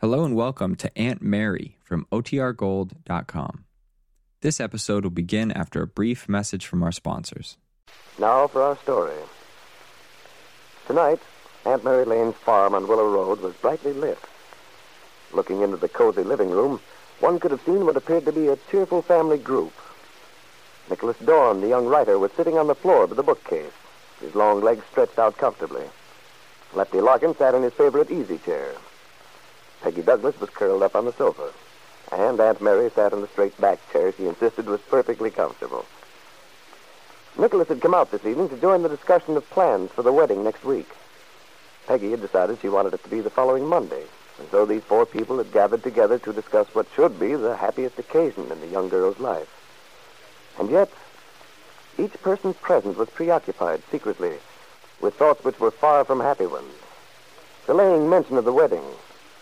Hello and welcome to Aunt Mary from OTRGold.com. This episode will begin after a brief message from our sponsors. Now for our story. Tonight, Aunt Mary Lane's farm on Willow Road was brightly lit. Looking into the cozy living room, one could have seen what appeared to be a cheerful family group. Nicholas Dorn, the young writer, was sitting on the floor by the bookcase, his long legs stretched out comfortably. Lefty Larkin sat in his favorite easy chair. Peggy Douglas was curled up on the sofa. And Aunt Mary sat in the straight back chair she insisted was perfectly comfortable. Nicholas had come out this evening to join the discussion of plans for the wedding next week. Peggy had decided she wanted it to be the following Monday, and so these four people had gathered together to discuss what should be the happiest occasion in the young girl's life. And yet, each person present was preoccupied secretly with thoughts which were far from happy ones, delaying mention of the wedding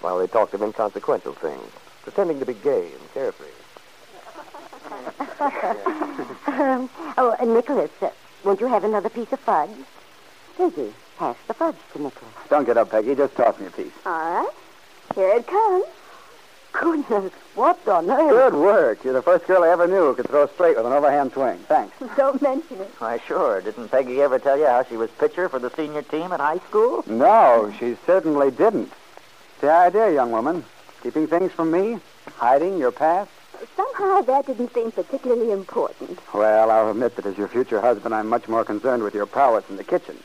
while they talked of inconsequential things, pretending to be gay and carefree. um, oh, uh, Nicholas, uh, won't you have another piece of fudge? Peggy, pass the fudge to Nicholas. Don't get up, Peggy. Just toss me a piece. All right. Here it comes. Goodness, what on earth? Good work. You're the first girl I ever knew who could throw straight with an overhand swing. Thanks. Don't mention it. Why, sure. Didn't Peggy ever tell you how she was pitcher for the senior team at high school? No, she certainly didn't. The idea, young woman. Keeping things from me? Hiding your past? Somehow that didn't seem particularly important. Well, I'll admit that as your future husband, I'm much more concerned with your prowess in the kitchen.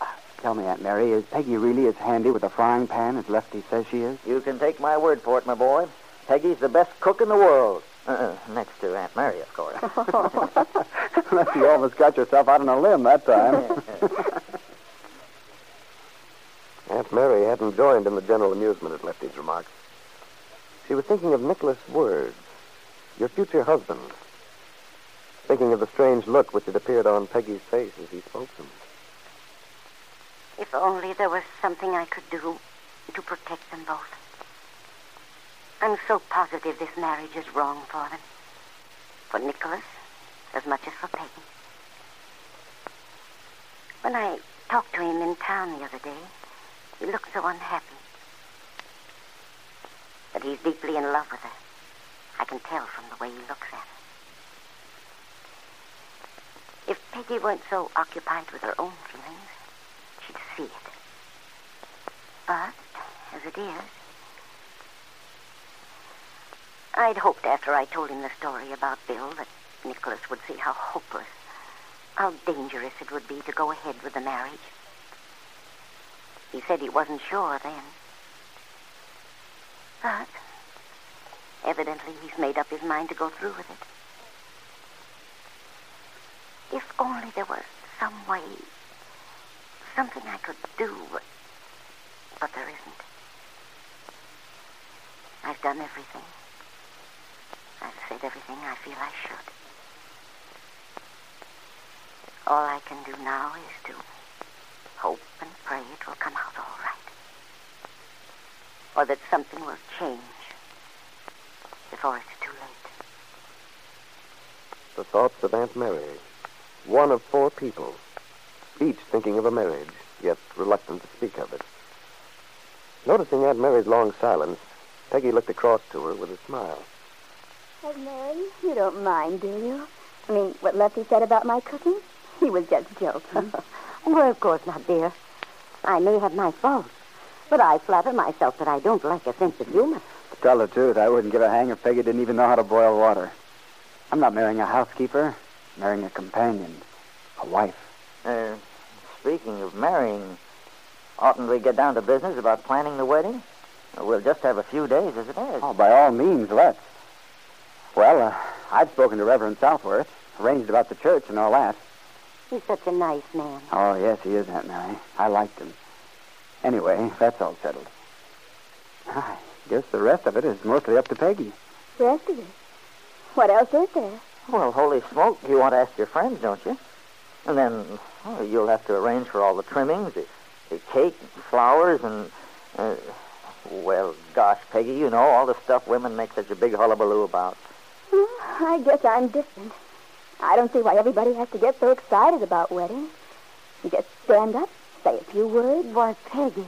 Uh, tell me, Aunt Mary, is Peggy really as handy with a frying pan as Lefty says she is? You can take my word for it, my boy. Peggy's the best cook in the world. Uh, next to Aunt Mary, of course. you almost got yourself out on a limb that time. Aunt Mary hadn't joined in the general amusement at Lefty's remarks. She was thinking of Nicholas' words, your future husband. Thinking of the strange look which had appeared on Peggy's face as he spoke them. If only there was something I could do to protect them both. I'm so positive this marriage is wrong for them. For Nicholas, as much as for Peggy. When I talked to him in town the other day, he looked so unhappy. But he's deeply in love with her. I can tell from the way he looks at her. If Peggy weren't so occupied with her own feelings, she'd see it. But, as it is, I'd hoped after I told him the story about Bill that Nicholas would see how hopeless, how dangerous it would be to go ahead with the marriage. He said he wasn't sure then. But evidently he's made up his mind to go through with it. If only there was some way, something I could do, but, but there isn't. I've done everything. I've said everything I feel I should. All I can do now is to hope and pray it will come out all right. Or that something will change before it's too late. The thoughts of Aunt Mary, one of four people, each thinking of a marriage, yet reluctant to speak of it. Noticing Aunt Mary's long silence, Peggy looked across to her with a smile. Aunt Mary, you don't mind, do you? I mean, what Lefty said about my cooking? He was just joking. Well, of course not, dear. I may have my faults, but I flatter myself that I don't lack a sense of humor. To tell the truth, I wouldn't give a hang if Peggy didn't even know how to boil water. I'm not marrying a housekeeper. I'm marrying a companion, a wife. Uh, speaking of marrying, oughtn't we get down to business about planning the wedding? We'll just have a few days as it is. Oh, by all means, let's. Well, uh, I've spoken to Reverend Southworth, arranged about the church and all that. He's such a nice man. Oh, yes, he is, Aunt Mary. I liked him. Anyway, that's all settled. I guess the rest of it is mostly up to Peggy. Rest of it. What else is there? Well, holy smoke, you want to ask your friends, don't you? And then well, you'll have to arrange for all the trimmings, the, the cake, and flowers, and... Uh, well, gosh, Peggy, you know all the stuff women make such a big hullabaloo about. Well, I guess I'm different. I don't see why everybody has to get so excited about weddings. You just stand up, say a few words. Why, Peggy,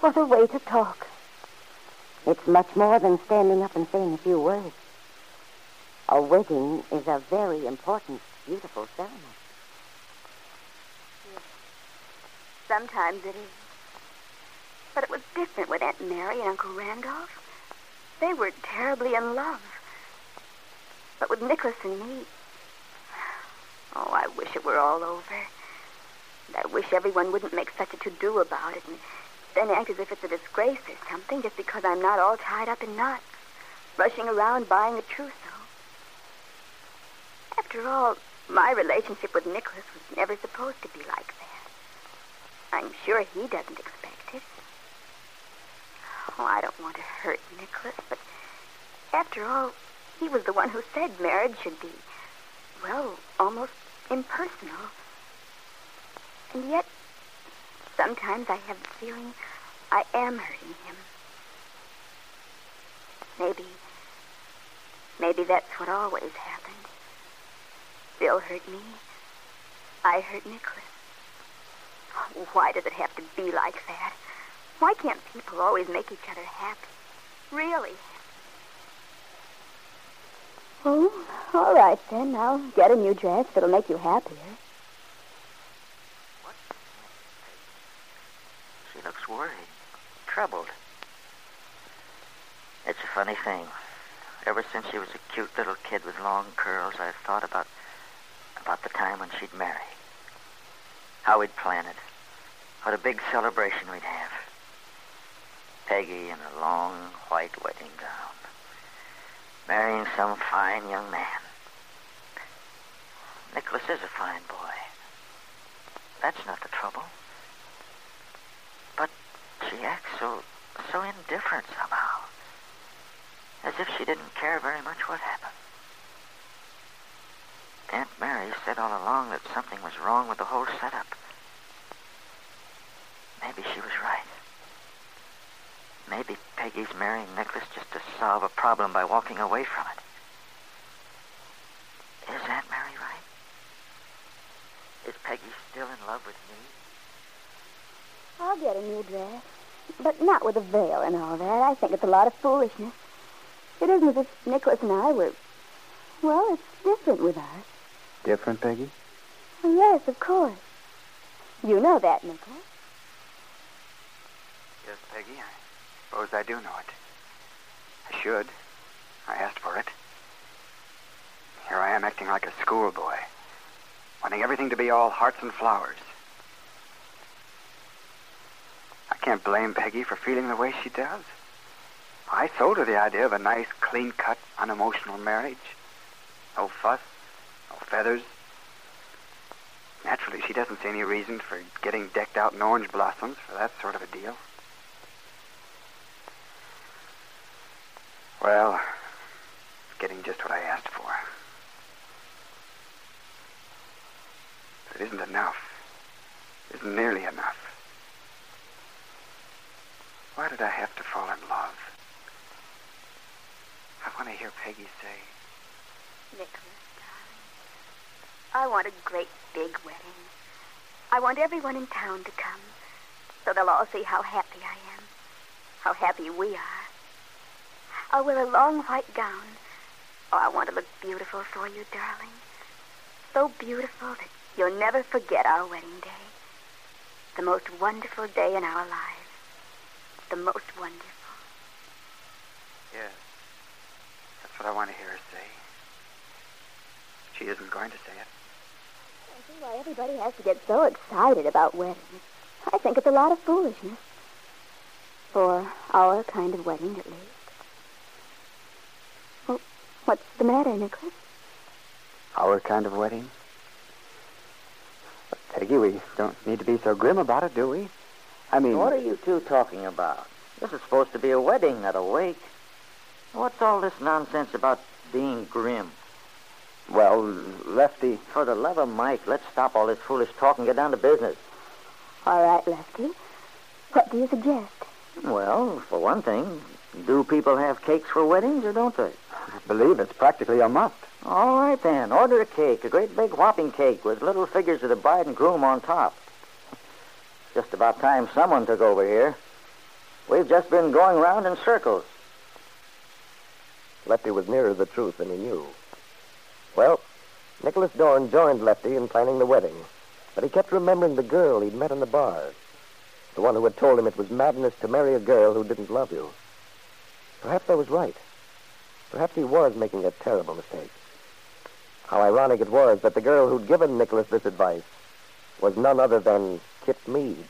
what a way to talk. It's much more than standing up and saying a few words. A wedding is a very important, beautiful ceremony. Sometimes it is. But it was different with Aunt Mary and Uncle Randolph. They were terribly in love. But with Nicholas and me, oh, I wish it were all over. I wish everyone wouldn't make such a to-do about it and then act as if it's a disgrace or something just because I'm not all tied up in knots, rushing around buying a trousseau. After all, my relationship with Nicholas was never supposed to be like that. I'm sure he doesn't expect it. Oh, I don't want to hurt Nicholas, but after all, he was the one who said marriage should be, well, almost impersonal. And yet, sometimes I have the feeling I am hurting him. Maybe, maybe that's what always happened. Bill hurt me. I hurt Nicholas. Why does it have to be like that? Why can't people always make each other happy? Really Oh, all right then. I'll get a new dress that'll make you happier. What? She looks worried, troubled. It's a funny thing. Ever since she was a cute little kid with long curls, I've thought about about the time when she'd marry. How we'd plan it. What a big celebration we'd have. Peggy in a long white wedding gown marrying some fine young man. Nicholas is a fine boy. That's not the trouble. But she acts so so indifferent somehow. As if she didn't care very much what happened. Aunt Mary said all along that something was wrong with the whole setup. Maybe she was right. Maybe Peggy's marrying Nicholas just to solve a problem by walking away from it. Is Aunt Mary right? Is Peggy still in love with me? I'll get a new dress. But not with a veil and all that. I think it's a lot of foolishness. It isn't as if Nicholas and I were. Well, it's different with us. Different, Peggy? Well, yes, of course. You know that, Nicholas. Yes, Peggy. I suppose I do know it. I should. I asked for it. Here I am acting like a schoolboy, wanting everything to be all hearts and flowers. I can't blame Peggy for feeling the way she does. I sold her the idea of a nice, clean cut, unemotional marriage. No fuss, no feathers. Naturally, she doesn't see any reason for getting decked out in orange blossoms for that sort of a deal. Well, it's getting just what I asked for. But it isn't enough. It isn't nearly enough. Why did I have to fall in love? I want to hear Peggy say, Nicholas, darling, I want a great big wedding. I want everyone in town to come so they'll all see how happy I am, how happy we are. Oh, I'll wear a long white gown. Oh, I want to look beautiful for you, darling. So beautiful that you'll never forget our wedding day. The most wonderful day in our lives. The most wonderful. Yes. That's what I want to hear her say. She isn't going to say it. I see why everybody has to get so excited about weddings. I think it's a lot of foolishness. For our kind of wedding, at least. Well, what's the matter, Nicholas? Our kind of wedding? But, Peggy, we don't need to be so grim about it, do we? I mean... What are you two talking about? This is supposed to be a wedding, not a wake. What's all this nonsense about being grim? Well, Lefty... For the love of Mike, let's stop all this foolish talk and get down to business. All right, Lefty. What do you suggest? Well, for one thing, do people have cakes for weddings or don't they? I believe it's practically a must. All right, then. Order a cake, a great big whopping cake with little figures of the bride and groom on top. Just about time someone took over here. We've just been going round in circles. Lefty was nearer the truth than he knew. Well, Nicholas Dorn joined Lefty in planning the wedding, but he kept remembering the girl he'd met in the bar. The one who had told him it was madness to marry a girl who didn't love you. Perhaps I was right. Perhaps he was making a terrible mistake. How ironic it was that the girl who'd given Nicholas this advice was none other than Kit Meade.